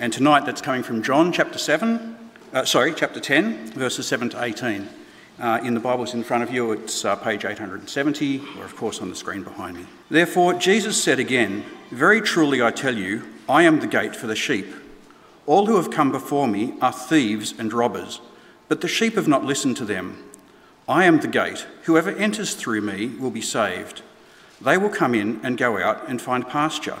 And tonight that's coming from John chapter 7, uh, sorry, chapter 10, verses 7 to 18. Uh, in the Bibles in front of you, it's uh, page 870, or of course on the screen behind me. Therefore, Jesus said again, Very truly I tell you, I am the gate for the sheep. All who have come before me are thieves and robbers, but the sheep have not listened to them. I am the gate. Whoever enters through me will be saved. They will come in and go out and find pasture.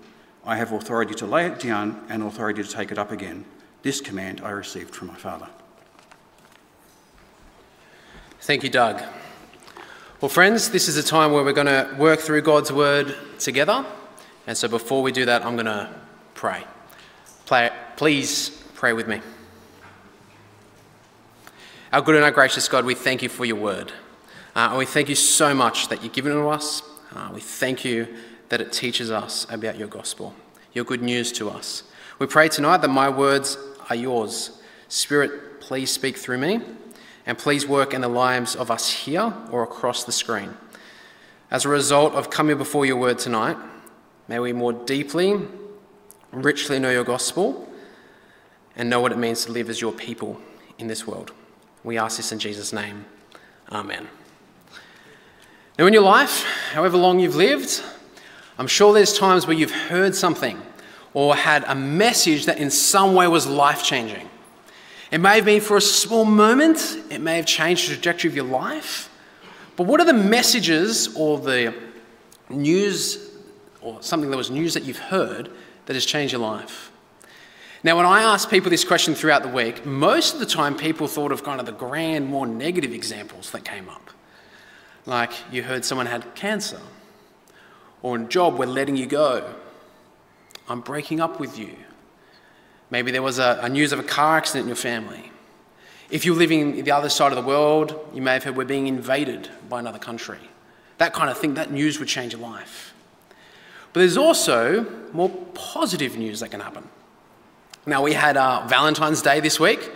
I have authority to lay it down and authority to take it up again. This command I received from my Father. Thank you, Doug. Well, friends, this is a time where we're going to work through God's word together. And so before we do that, I'm going to pray. Please pray with me. Our good and our gracious God, we thank you for your word. Uh, and we thank you so much that you've given it to us. Uh, we thank you that it teaches us about your gospel, your good news to us. We pray tonight that my words are yours. Spirit, please speak through me, and please work in the lives of us here or across the screen. As a result of coming before your word tonight, may we more deeply, richly know your gospel and know what it means to live as your people in this world. We ask this in Jesus' name. Amen. Now, in your life, however long you've lived, I'm sure there's times where you've heard something or had a message that in some way was life changing. It may have been for a small moment, it may have changed the trajectory of your life. But what are the messages or the news or something that was news that you've heard that has changed your life? Now, when I ask people this question throughout the week, most of the time people thought of kind of the grand, more negative examples that came up. Like you heard someone had cancer, or in a job, we're letting you go. I'm breaking up with you. Maybe there was a, a news of a car accident in your family. If you're living in the other side of the world, you may have heard we're being invaded by another country. That kind of thing, that news would change your life. But there's also more positive news that can happen. Now, we had uh, Valentine's Day this week.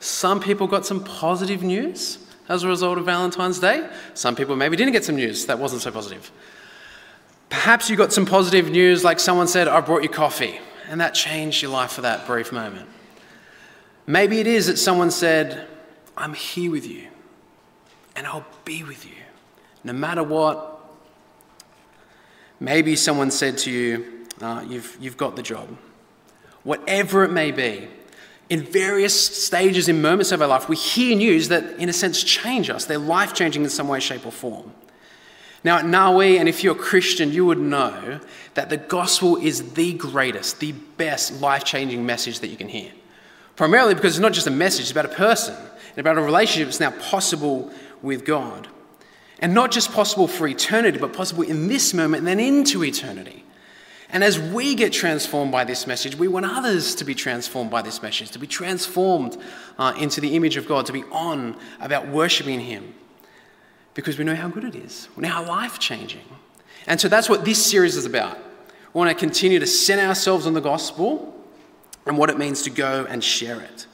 Some people got some positive news as a result of Valentine's Day. Some people maybe didn't get some news that wasn't so positive. Perhaps you got some positive news, like someone said, I brought you coffee, and that changed your life for that brief moment. Maybe it is that someone said, I'm here with you, and I'll be with you, no matter what. Maybe someone said to you, uh, you've, you've got the job. Whatever it may be, in various stages and moments of our life, we hear news that, in a sense, change us. They're life changing in some way, shape, or form. Now, at Narwee, and if you're a Christian, you would know that the gospel is the greatest, the best life changing message that you can hear. Primarily because it's not just a message, it's about a person and about a relationship that's now possible with God. And not just possible for eternity, but possible in this moment and then into eternity. And as we get transformed by this message, we want others to be transformed by this message, to be transformed uh, into the image of God, to be on about worshiping Him because we know how good it is. We know how life changing. And so that's what this series is about. We want to continue to center ourselves on the gospel and what it means to go and share it.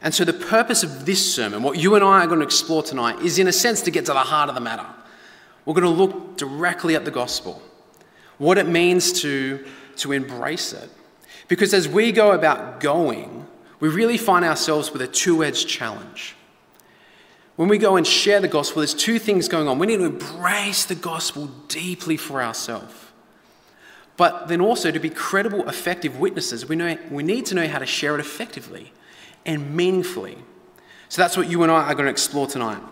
And so the purpose of this sermon, what you and I are going to explore tonight, is in a sense to get to the heart of the matter. We're going to look directly at the gospel, what it means to, to embrace it. Because as we go about going, we really find ourselves with a two edged challenge. When we go and share the gospel, there's two things going on. We need to embrace the gospel deeply for ourselves. But then also to be credible, effective witnesses, we, know, we need to know how to share it effectively and meaningfully. So that's what you and I are going to explore tonight.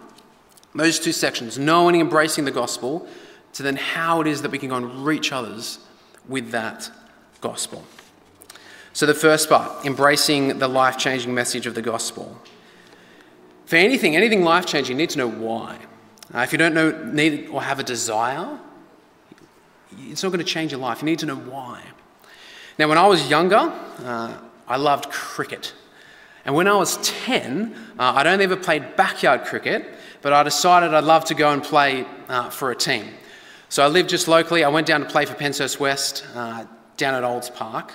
Those two sections, knowing and embracing the gospel, to then how it is that we can go and reach others with that gospel. So, the first part, embracing the life changing message of the gospel. For anything, anything life changing, you need to know why. Uh, if you don't know, need or have a desire, it's not going to change your life. You need to know why. Now, when I was younger, uh, I loved cricket. And when I was 10, uh, I'd only ever played backyard cricket, but I decided I'd love to go and play uh, for a team. So I lived just locally. I went down to play for Penshurst West uh, down at Olds Park.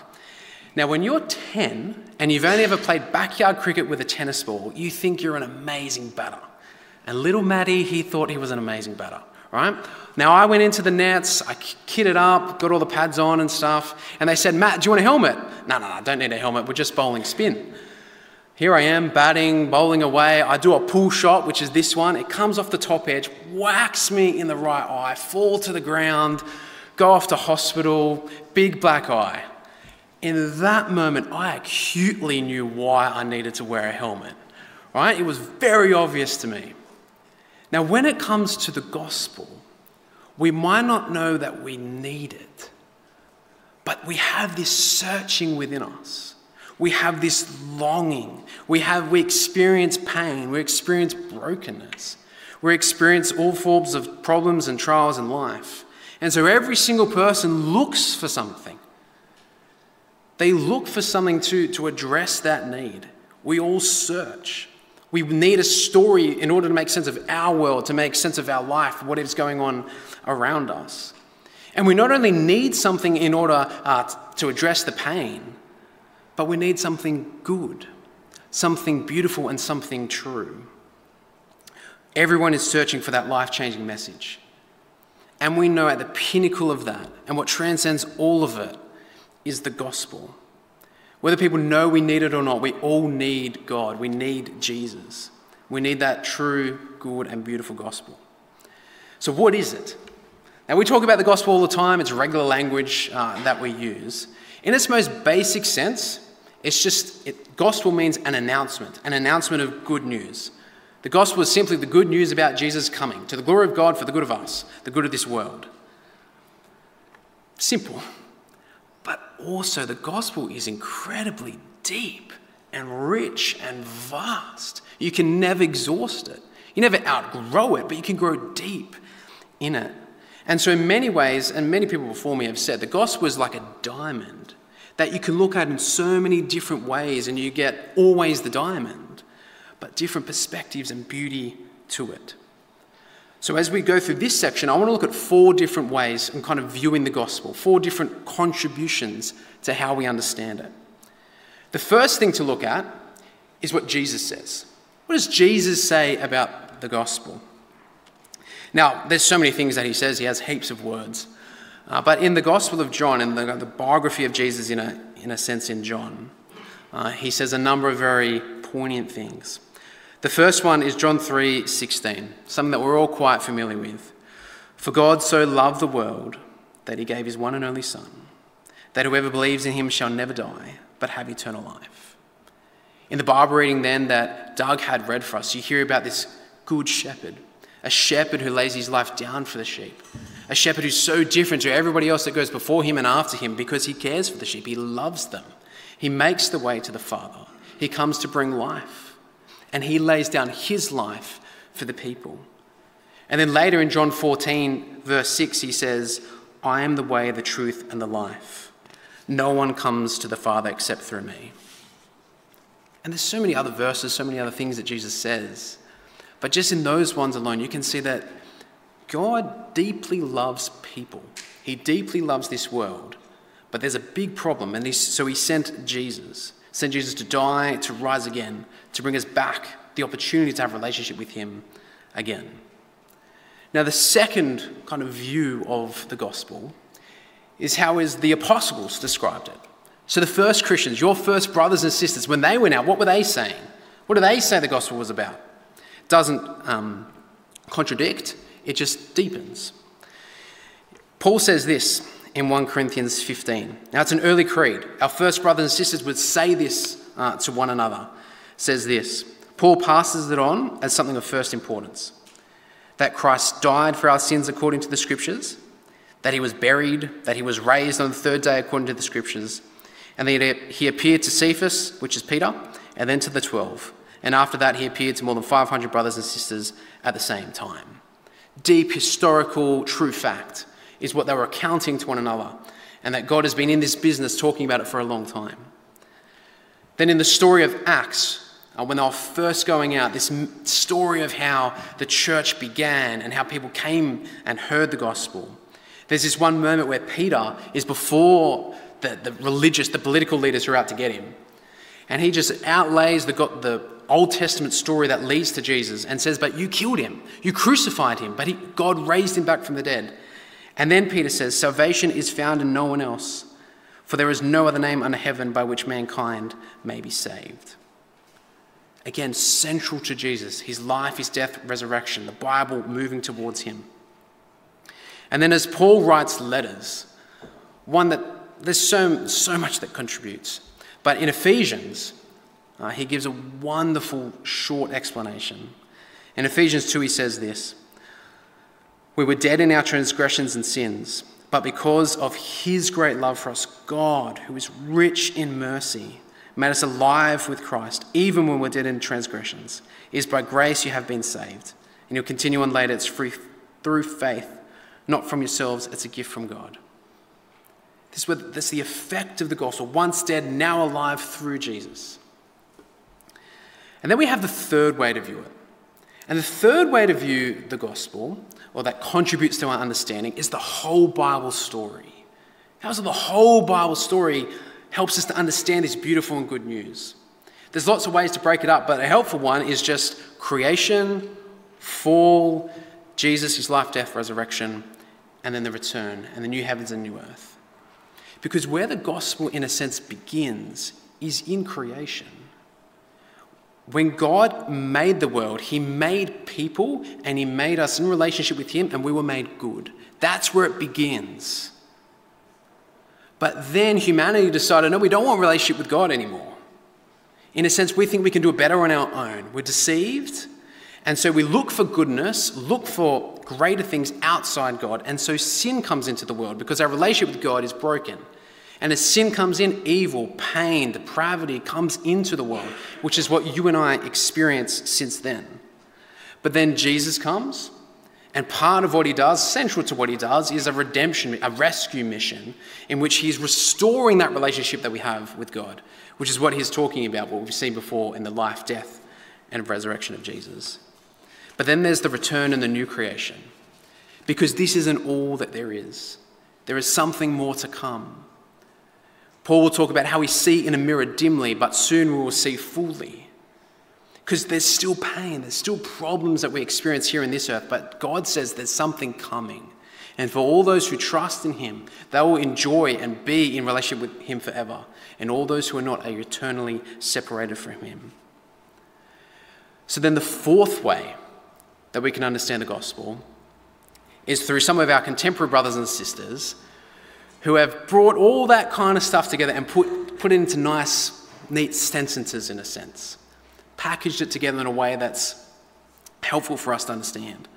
Now, when you're 10 and you've only ever played backyard cricket with a tennis ball, you think you're an amazing batter. And little Matty, he thought he was an amazing batter, right? Now, I went into the nets, I kitted up, got all the pads on and stuff, and they said, Matt, do you want a helmet? No, no, no, I don't need a helmet, we're just bowling spin. Here I am, batting, bowling away. I do a pull shot, which is this one. It comes off the top edge, whacks me in the right eye, fall to the ground, go off to hospital, big black eye. In that moment, I acutely knew why I needed to wear a helmet. Right? It was very obvious to me. Now, when it comes to the gospel, we might not know that we need it, but we have this searching within us. We have this longing. We have we experience pain. We experience brokenness. We experience all forms of problems and trials in life. And so every single person looks for something. They look for something to, to address that need. We all search. We need a story in order to make sense of our world, to make sense of our life, what is going on around us. And we not only need something in order uh, to address the pain, but we need something good, something beautiful, and something true. Everyone is searching for that life changing message. And we know at the pinnacle of that, and what transcends all of it, is the gospel. Whether people know we need it or not, we all need God. We need Jesus. We need that true, good, and beautiful gospel. So, what is it? Now, we talk about the gospel all the time, it's regular language uh, that we use. In its most basic sense, it's just, it, gospel means an announcement, an announcement of good news. The gospel is simply the good news about Jesus coming to the glory of God for the good of us, the good of this world. Simple. But also, the gospel is incredibly deep and rich and vast. You can never exhaust it. You never outgrow it, but you can grow deep in it. And so, in many ways, and many people before me have said, the gospel is like a diamond that you can look at in so many different ways, and you get always the diamond, but different perspectives and beauty to it. So, as we go through this section, I want to look at four different ways in kind of viewing the gospel, four different contributions to how we understand it. The first thing to look at is what Jesus says. What does Jesus say about the gospel? Now, there's so many things that he says, he has heaps of words. Uh, but in the Gospel of John, in the, the, biography of Jesus, in a, in a sense, in John, uh, he says a number of very poignant things. The first one is John 3 16, something that we're all quite familiar with. For God so loved the world that he gave his one and only Son, that whoever believes in him shall never die, but have eternal life. In the Bible reading then that Doug had read for us, you hear about this good shepherd, a shepherd who lays his life down for the sheep, a shepherd who's so different to everybody else that goes before him and after him because he cares for the sheep, he loves them, he makes the way to the Father, he comes to bring life and he lays down his life for the people. And then later in John 14, verse 6, he says, I am the way, the truth, and the life. No one comes to the Father except through me. And there's so many other verses, so many other things that Jesus says. But just in those ones alone, you can see that God deeply loves people. He deeply loves this world. But there's a big problem, and so he sent Jesus sent Jesus to die, to rise again, to bring us back the opportunity to have a relationship with Him again. Now, the second kind of view of the gospel is how is the apostles described it. So the first Christians, your first brothers and sisters, when they went out, what were they saying? What do they say the gospel was about? It doesn't um, contradict, it just deepens. Paul says this in 1 Corinthians 15. Now, it's an early creed. Our first brothers and sisters would say this uh, to one another. It says this Paul passes it on as something of first importance. that Christ died for our sins according to the Scriptures, that he was buried, that he was raised on the third day according to the Scriptures, and that he appeared to Cephas, which is Peter, and then to the twelve. And after that, he appeared to more than 500 brothers and sisters at the same time. Deep historical true fact is what they were accounting to one another, and that God has been in this business talking about it for a long time. Then, in the story of Acts, uh, when they were first going out, this story of how the church began and how people came and heard the gospel. There's this one moment where Peter is before the, the religious, the political leaders who are out to get him. And he just outlays the, got the Old Testament story that leads to Jesus and says, But you killed him, you crucified him, but he, God raised him back from the dead. And then Peter says, Salvation is found in no one else, for there is no other name under heaven by which mankind may be saved. Again, central to Jesus, his life, his death, resurrection, the Bible moving towards him. And then as Paul writes letters, one that there's so, so much that contributes. But in Ephesians, uh, he gives a wonderful short explanation. In Ephesians 2, he says this We were dead in our transgressions and sins, but because of his great love for us, God, who is rich in mercy, made us alive with Christ, even when we're dead in transgressions. It is by grace you have been saved. And you'll continue on later, it's free through faith, not from yourselves, it's a gift from God. This is, this is the effect of the gospel. Once dead, now alive through Jesus. And then we have the third way to view it. And the third way to view the gospel, or that contributes to our understanding, is the whole Bible story. How is it the whole Bible story helps us to understand this beautiful and good news? There's lots of ways to break it up, but a helpful one is just creation, fall, Jesus, his life, death, resurrection, and then the return, and the new heavens and new earth. Because where the gospel, in a sense, begins is in creation. When God made the world, He made people and He made us in relationship with Him, and we were made good. That's where it begins. But then humanity decided no, we don't want relationship with God anymore. In a sense, we think we can do it better on our own. We're deceived. And so we look for goodness, look for greater things outside God. And so sin comes into the world because our relationship with God is broken. And as sin comes in, evil, pain, depravity comes into the world, which is what you and I experience since then. But then Jesus comes, and part of what he does, central to what he does, is a redemption, a rescue mission in which he's restoring that relationship that we have with God, which is what he's talking about, what we've seen before in the life, death, and resurrection of Jesus. But then there's the return and the new creation, because this isn't all that there is. There is something more to come. Paul will talk about how we see in a mirror dimly, but soon we will see fully. Because there's still pain, there's still problems that we experience here in this earth, but God says there's something coming. And for all those who trust in Him, they will enjoy and be in relationship with Him forever. And all those who are not are eternally separated from Him. So then, the fourth way that we can understand the gospel is through some of our contemporary brothers and sisters who have brought all that kind of stuff together and put, put it into nice, neat sentences in a sense, packaged it together in a way that's helpful for us to understand.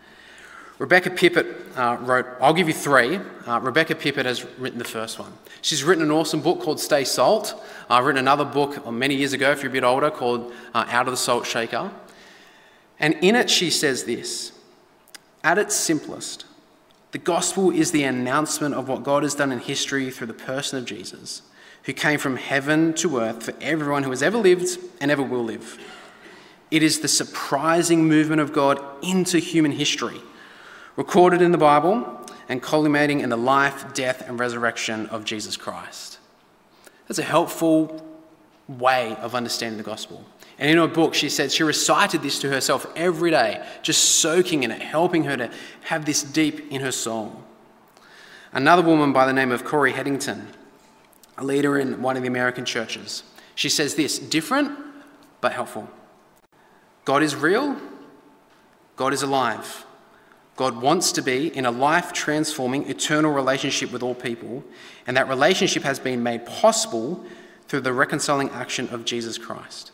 Rebecca Pippert uh, wrote, I'll give you three. Uh, Rebecca Pippert has written the first one. She's written an awesome book called Stay Salt. I've uh, written another book many years ago, if you're a bit older, called uh, Out of the Salt Shaker. And in it, she says this At its simplest, the gospel is the announcement of what God has done in history through the person of Jesus, who came from heaven to earth for everyone who has ever lived and ever will live. It is the surprising movement of God into human history, recorded in the Bible and culminating in the life, death, and resurrection of Jesus Christ. That's a helpful way of understanding the gospel. And in her book, she said she recited this to herself every day, just soaking in it, helping her to have this deep in her soul. Another woman by the name of Corey Headington, a leader in one of the American churches, she says this different but helpful. God is real, God is alive. God wants to be in a life transforming, eternal relationship with all people, and that relationship has been made possible through the reconciling action of Jesus Christ.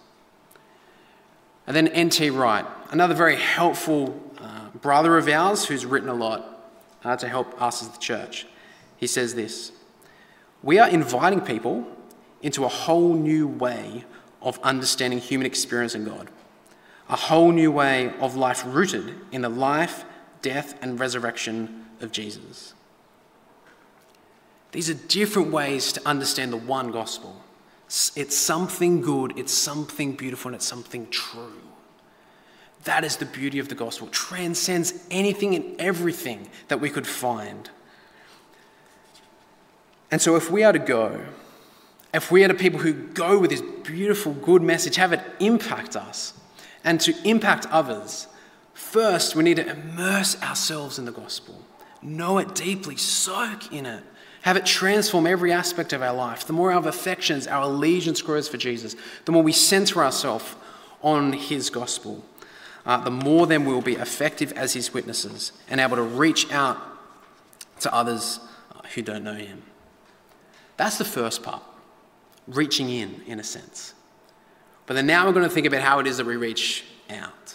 And then N.T. Wright, another very helpful uh, brother of ours who's written a lot uh, to help us as the church. He says this We are inviting people into a whole new way of understanding human experience in God, a whole new way of life rooted in the life, death, and resurrection of Jesus. These are different ways to understand the one gospel. It's something good, it's something beautiful, and it's something true. That is the beauty of the gospel. It transcends anything and everything that we could find. And so, if we are to go, if we are the people who go with this beautiful, good message, have it impact us, and to impact others, first we need to immerse ourselves in the gospel, know it deeply, soak in it, have it transform every aspect of our life. The more our affections, our allegiance grows for Jesus, the more we center ourselves on his gospel, uh, the more then we'll be effective as his witnesses and able to reach out to others uh, who don't know him. That's the first part, reaching in, in a sense. But then now we're going to think about how it is that we reach out.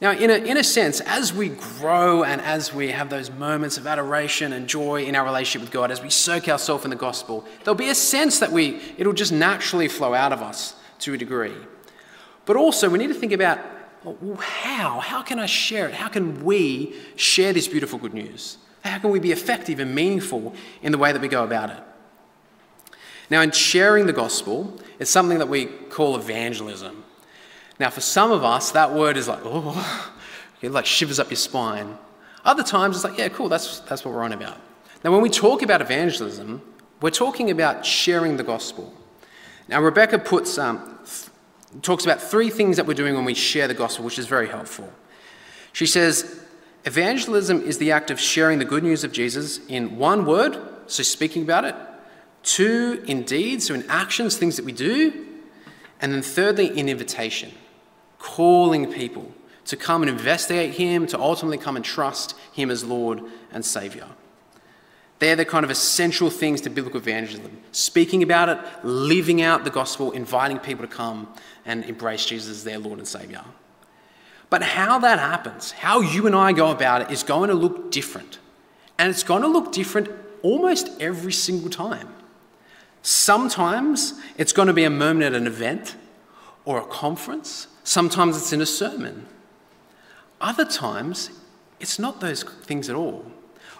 Now, in a, in a sense, as we grow and as we have those moments of adoration and joy in our relationship with God, as we soak ourselves in the gospel, there'll be a sense that we, it'll just naturally flow out of us to a degree. But also, we need to think about oh, well, how? How can I share it? How can we share this beautiful good news? How can we be effective and meaningful in the way that we go about it? Now, in sharing the gospel, it's something that we call evangelism. Now, for some of us, that word is like, oh, it like shivers up your spine. Other times, it's like, yeah, cool, that's, that's what we're on about. Now, when we talk about evangelism, we're talking about sharing the gospel. Now, Rebecca puts, um, th- talks about three things that we're doing when we share the gospel, which is very helpful. She says, Evangelism is the act of sharing the good news of Jesus in one word, so speaking about it, two, in deeds, so in actions, things that we do, and then thirdly, in invitation calling people to come and investigate Him, to ultimately come and trust Him as Lord and Saviour. They're the kind of essential things to biblical evangelism speaking about it, living out the gospel, inviting people to come and embrace Jesus as their Lord and Saviour. But how that happens, how you and I go about it, is going to look different. And it's going to look different almost every single time. Sometimes it's going to be a moment at an event or a conference Sometimes it's in a sermon. Other times, it's not those things at all.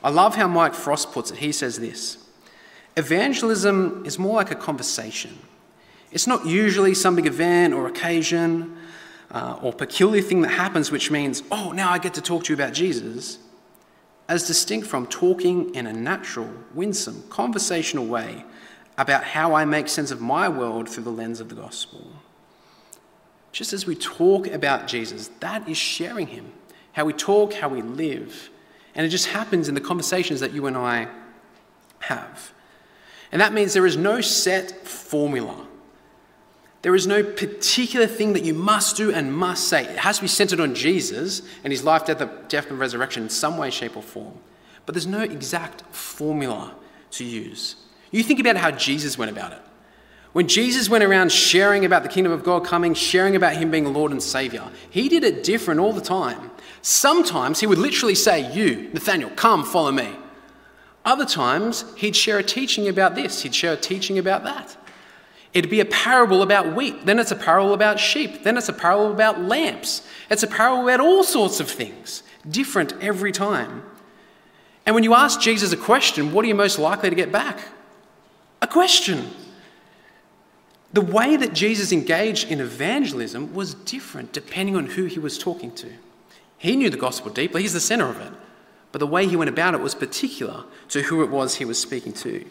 I love how Mike Frost puts it. He says this Evangelism is more like a conversation. It's not usually some big event or occasion uh, or peculiar thing that happens, which means, oh, now I get to talk to you about Jesus, as distinct from talking in a natural, winsome, conversational way about how I make sense of my world through the lens of the gospel. Just as we talk about Jesus, that is sharing him. How we talk, how we live. And it just happens in the conversations that you and I have. And that means there is no set formula. There is no particular thing that you must do and must say. It has to be centered on Jesus and his life, death, death and resurrection in some way, shape, or form. But there's no exact formula to use. You think about how Jesus went about it. When Jesus went around sharing about the kingdom of God coming, sharing about him being Lord and Savior, he did it different all the time. Sometimes he would literally say, You, Nathaniel, come, follow me. Other times he'd share a teaching about this, he'd share a teaching about that. It'd be a parable about wheat, then it's a parable about sheep, then it's a parable about lamps. It's a parable about all sorts of things, different every time. And when you ask Jesus a question, what are you most likely to get back? A question. The way that Jesus engaged in evangelism was different depending on who he was talking to. He knew the gospel deeply, he's the center of it. But the way he went about it was particular to who it was he was speaking to.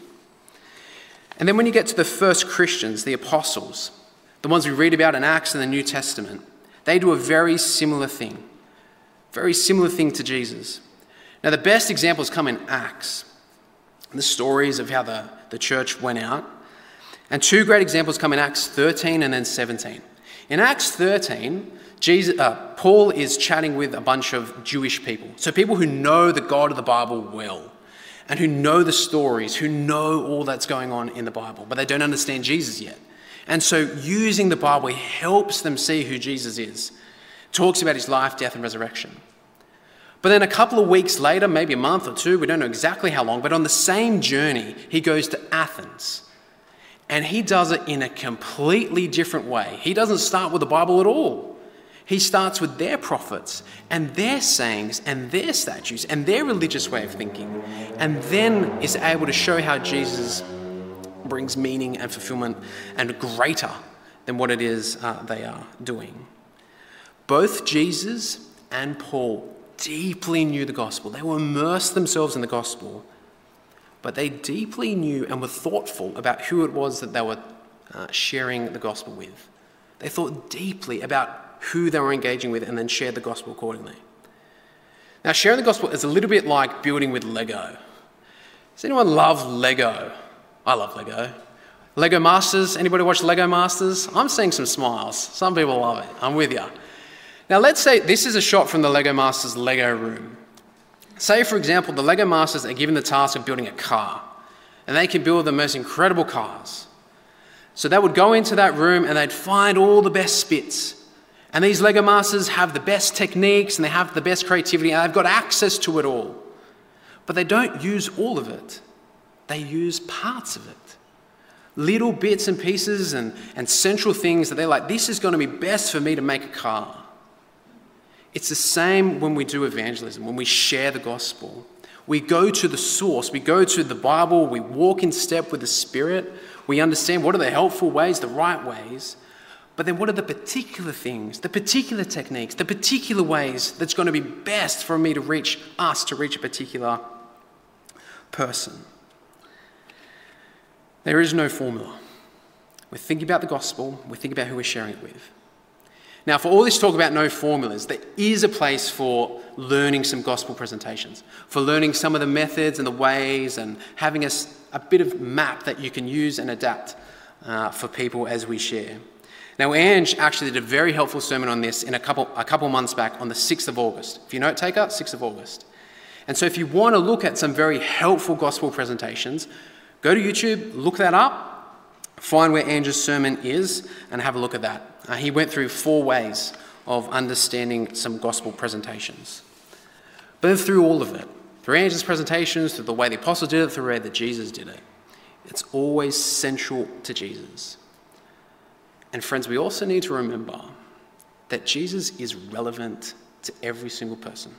And then when you get to the first Christians, the apostles, the ones we read about in Acts and the New Testament, they do a very similar thing. Very similar thing to Jesus. Now, the best examples come in Acts. The stories of how the, the church went out and two great examples come in Acts 13 and then 17. In Acts 13, Jesus, uh, Paul is chatting with a bunch of Jewish people. So, people who know the God of the Bible well and who know the stories, who know all that's going on in the Bible, but they don't understand Jesus yet. And so, using the Bible helps them see who Jesus is, talks about his life, death, and resurrection. But then a couple of weeks later, maybe a month or two, we don't know exactly how long, but on the same journey, he goes to Athens. And he does it in a completely different way. He doesn't start with the Bible at all. He starts with their prophets and their sayings and their statutes and their religious way of thinking, and then is able to show how Jesus brings meaning and fulfillment and greater than what it is uh, they are doing. Both Jesus and Paul deeply knew the gospel, they were immersed themselves in the gospel, but they deeply knew and were thoughtful about who it was that they were uh, sharing the gospel with. They thought deeply about who they were engaging with and then shared the gospel accordingly. Now, sharing the gospel is a little bit like building with Lego. Does anyone love Lego? I love Lego. Lego Masters, anybody watch Lego Masters? I'm seeing some smiles. Some people love it. I'm with you. Now, let's say this is a shot from the Lego Masters Lego room. Say, for example, the Lego Masters are given the task of building a car, and they can build the most incredible cars. So they would go into that room and they'd find all the best spits. And these Lego Masters have the best techniques and they have the best creativity and they've got access to it all. But they don't use all of it, they use parts of it. Little bits and pieces and, and central things that they're like, this is going to be best for me to make a car. It's the same when we do evangelism, when we share the gospel. We go to the source, we go to the Bible, we walk in step with the Spirit, we understand what are the helpful ways, the right ways, but then, what are the particular things, the particular techniques, the particular ways that's going to be best for me to reach us, to reach a particular person? There is no formula. We think about the gospel, we think about who we're sharing it with. Now, for all this talk about no formulas, there is a place for learning some gospel presentations, for learning some of the methods and the ways, and having a, a bit of map that you can use and adapt uh, for people as we share. Now, Ange actually did a very helpful sermon on this in a couple, a couple months back on the 6th of August. If you note taker, 6th of August. And so, if you want to look at some very helpful gospel presentations, go to YouTube, look that up, find where Ange's sermon is, and have a look at that. Uh, he went through four ways of understanding some gospel presentations. But then, through all of it, through Ange's presentations, through the way the apostles did it, through the way that Jesus did it, it's always central to Jesus. And friends, we also need to remember that Jesus is relevant to every single person.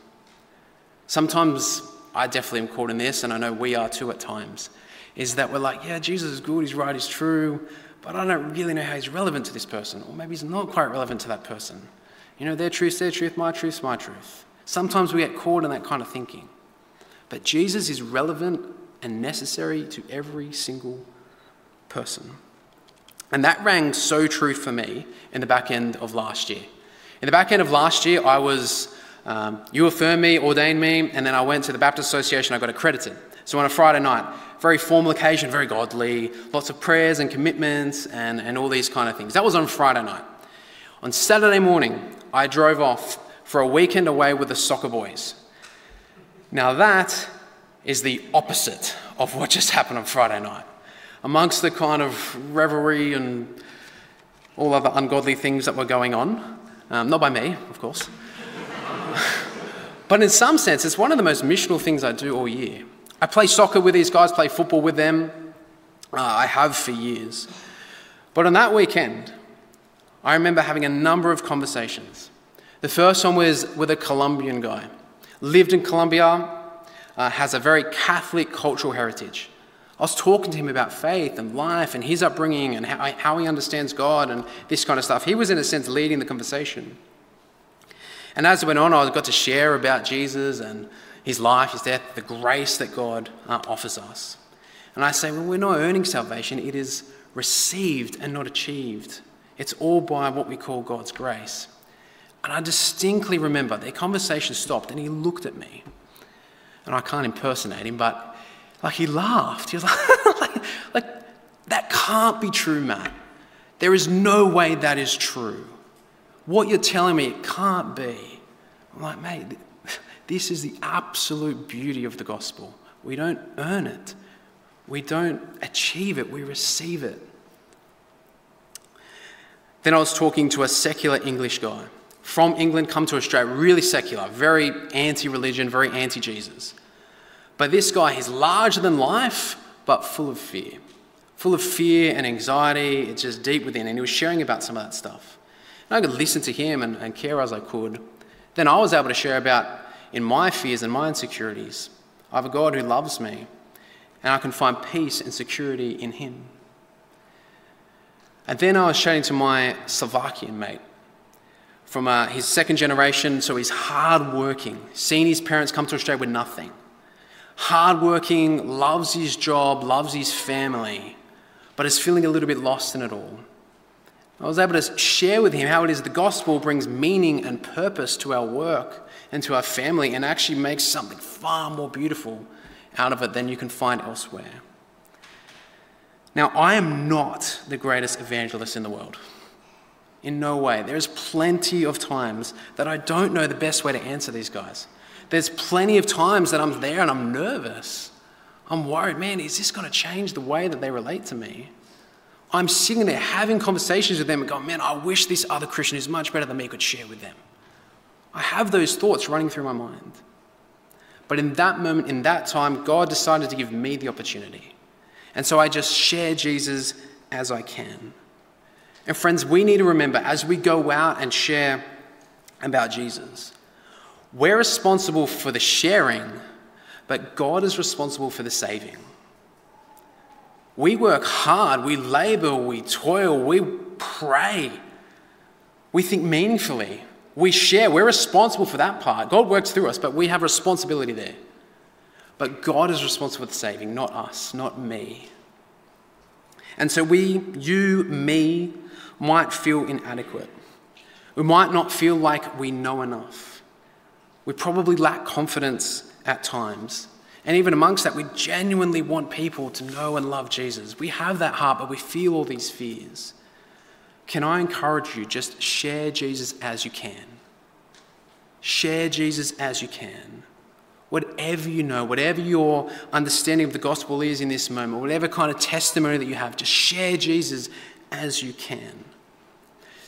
Sometimes I definitely am caught in this, and I know we are too at times, is that we're like, yeah, Jesus is good, he's right, he's true, but I don't really know how he's relevant to this person, or maybe he's not quite relevant to that person. You know, their truth, their truth, my truth, my truth. Sometimes we get caught in that kind of thinking. But Jesus is relevant and necessary to every single person. And that rang so true for me in the back end of last year. In the back end of last year, I was, um, you affirmed me, ordained me, and then I went to the Baptist Association, I got accredited. So on a Friday night, very formal occasion, very godly, lots of prayers and commitments and, and all these kind of things. That was on Friday night. On Saturday morning, I drove off for a weekend away with the soccer boys. Now, that is the opposite of what just happened on Friday night amongst the kind of revelry and all other ungodly things that were going on. Um, not by me, of course. but in some sense, it's one of the most missional things I do all year. I play soccer with these guys, play football with them. Uh, I have for years. But on that weekend, I remember having a number of conversations. The first one was with a Colombian guy, lived in Colombia, uh, has a very Catholic cultural heritage. I was talking to him about faith and life and his upbringing and how, how he understands God and this kind of stuff. He was, in a sense, leading the conversation. And as it went on, I got to share about Jesus and his life, his death, the grace that God uh, offers us. And I say, well, we're not earning salvation, it is received and not achieved. It's all by what we call God's grace. And I distinctly remember their conversation stopped and he looked at me. And I can't impersonate him, but like he laughed. He was like, like, that can't be true, Matt. There is no way that is true. What you're telling me, it can't be. I'm like, mate, this is the absolute beauty of the gospel. We don't earn it, we don't achieve it, we receive it. Then I was talking to a secular English guy from England come to Australia, really secular, very anti religion, very anti Jesus. But this guy, he's larger than life, but full of fear. Full of fear and anxiety, it's just deep within. And he was sharing about some of that stuff. And I could listen to him and, and care as I could. Then I was able to share about in my fears and my insecurities. I have a God who loves me, and I can find peace and security in him. And then I was chatting to my Slovakian mate from uh, his second generation, so he's hardworking, seeing his parents come to Australia with nothing. Hardworking, loves his job, loves his family, but is feeling a little bit lost in it all. I was able to share with him how it is the gospel brings meaning and purpose to our work and to our family and actually makes something far more beautiful out of it than you can find elsewhere. Now, I am not the greatest evangelist in the world. In no way. There's plenty of times that I don't know the best way to answer these guys. There's plenty of times that I'm there and I'm nervous. I'm worried, man, is this going to change the way that they relate to me? I'm sitting there having conversations with them and going, man, I wish this other Christian who's much better than me could share with them. I have those thoughts running through my mind. But in that moment, in that time, God decided to give me the opportunity. And so I just share Jesus as I can. And friends, we need to remember as we go out and share about Jesus, we're responsible for the sharing, but God is responsible for the saving. We work hard, we labor, we toil, we pray, we think meaningfully, we share. We're responsible for that part. God works through us, but we have responsibility there. But God is responsible for the saving, not us, not me. And so we, you, me, might feel inadequate. We might not feel like we know enough. We probably lack confidence at times. And even amongst that, we genuinely want people to know and love Jesus. We have that heart, but we feel all these fears. Can I encourage you just share Jesus as you can? Share Jesus as you can. Whatever you know, whatever your understanding of the gospel is in this moment, whatever kind of testimony that you have, just share Jesus as you can.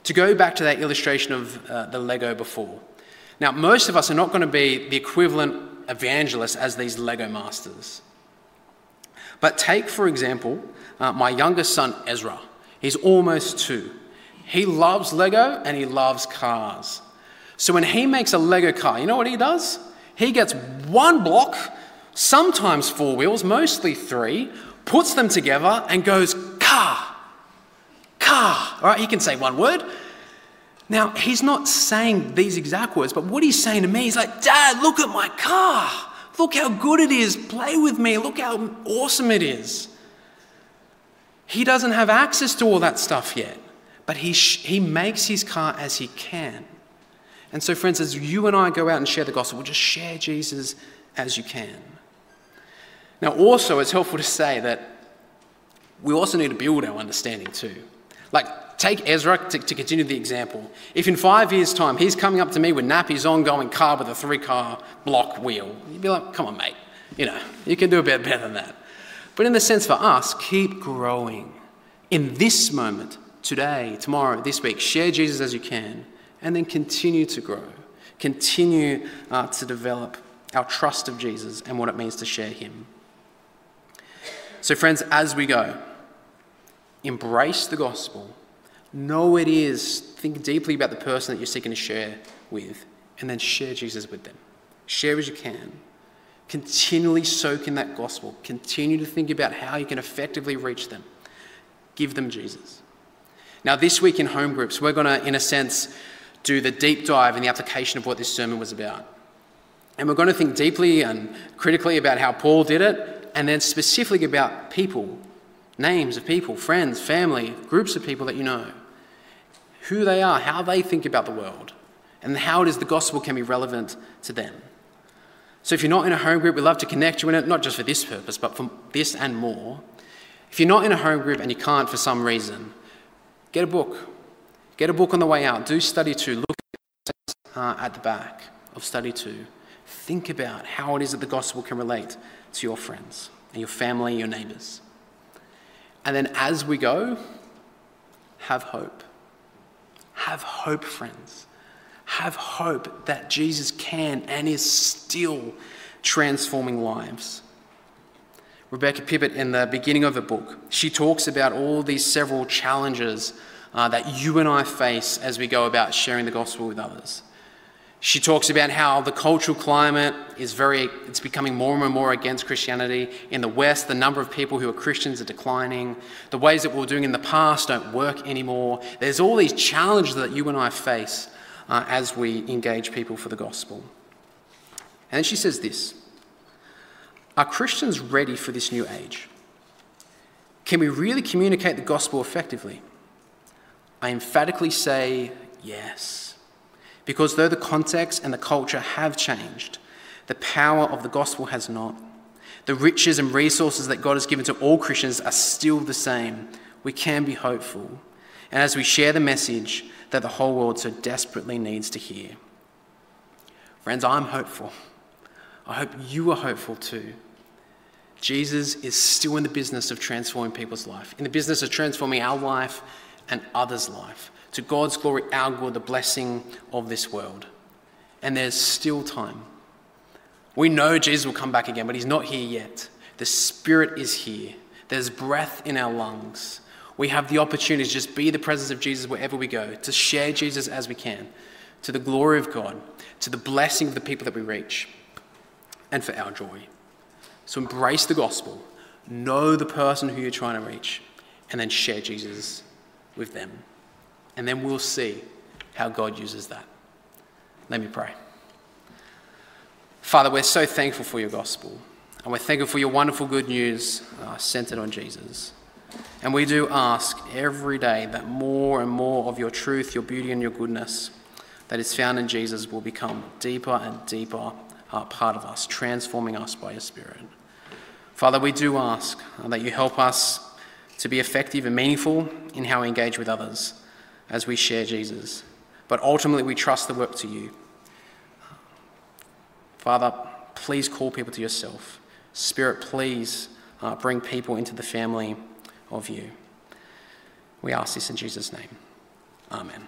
To go back to that illustration of uh, the Lego before. Now, most of us are not going to be the equivalent evangelists as these Lego masters. But take, for example, uh, my youngest son, Ezra. He's almost two. He loves Lego and he loves cars. So when he makes a Lego car, you know what he does? He gets one block, sometimes four wheels, mostly three, puts them together and goes, car car. All right, he can say one word. Now, he's not saying these exact words, but what he's saying to me, he's like, Dad, look at my car. Look how good it is. Play with me. Look how awesome it is. He doesn't have access to all that stuff yet, but he, sh- he makes his car as he can. And so, friends, as you and I go out and share the gospel, just share Jesus as you can. Now, also, it's helpful to say that we also need to build our understanding too. Like, take Ezra to, to, continue the example. If in five years' time he's coming up to me with nappies on, going car with a three car block wheel, you'd be like, come on, mate. You know, you can do a bit better than that. But in the sense for us, keep growing. In this moment, today, tomorrow, this week, share Jesus as you can, and then continue to grow. Continue uh, to develop our trust of Jesus and what it means to share Him. So, friends, as we go, embrace the gospel, know it is, think deeply about the person that you're seeking to share with, and then share Jesus with them. Share as you can. Continually soak in that gospel. Continue to think about how you can effectively reach them. Give them Jesus. Now, this week in home groups, we're going to, in a sense, do the deep dive in the application of what this sermon was about. And we're going to think deeply and critically about how Paul did it, and then specifically about people names of people, friends, family, groups of people that you know, who they are, how they think about the world, and how it is the gospel can be relevant to them. So if you're not in a home group, we'd love to connect you in it, not just for this purpose, but for this and more. If you're not in a home group and you can't for some reason, get a book. Get a book on the way out. Do study two. Look at the back of study two. Think about how it is that the gospel can relate to your friends and your family, your neighbors. And then as we go, have hope. Have hope, friends. have hope that Jesus can and is still transforming lives. Rebecca Pippert, in the beginning of the book, she talks about all these several challenges uh, that you and I face as we go about sharing the gospel with others. She talks about how the cultural climate is very, it's becoming more and more against Christianity. In the West, the number of people who are Christians are declining. The ways that we were doing in the past don't work anymore. There's all these challenges that you and I face uh, as we engage people for the gospel. And she says this Are Christians ready for this new age? Can we really communicate the gospel effectively? I emphatically say yes. Because though the context and the culture have changed, the power of the gospel has not. The riches and resources that God has given to all Christians are still the same. We can be hopeful. And as we share the message that the whole world so desperately needs to hear. Friends, I'm hopeful. I hope you are hopeful too. Jesus is still in the business of transforming people's life, in the business of transforming our life and others' life. To God's glory, our good, the blessing of this world. And there's still time. We know Jesus will come back again, but he's not here yet. The Spirit is here. There's breath in our lungs. We have the opportunity to just be the presence of Jesus wherever we go, to share Jesus as we can, to the glory of God, to the blessing of the people that we reach, and for our joy. So embrace the gospel, know the person who you're trying to reach, and then share Jesus with them. And then we'll see how God uses that. Let me pray. Father, we're so thankful for your gospel. And we're thankful for your wonderful good news uh, centered on Jesus. And we do ask every day that more and more of your truth, your beauty, and your goodness that is found in Jesus will become deeper and deeper uh, part of us, transforming us by your Spirit. Father, we do ask uh, that you help us to be effective and meaningful in how we engage with others as we share Jesus. But ultimately, we trust the work to you. Father, please call people to yourself. Spirit, please uh, bring people into the family of you. We ask this in Jesus' name. Amen.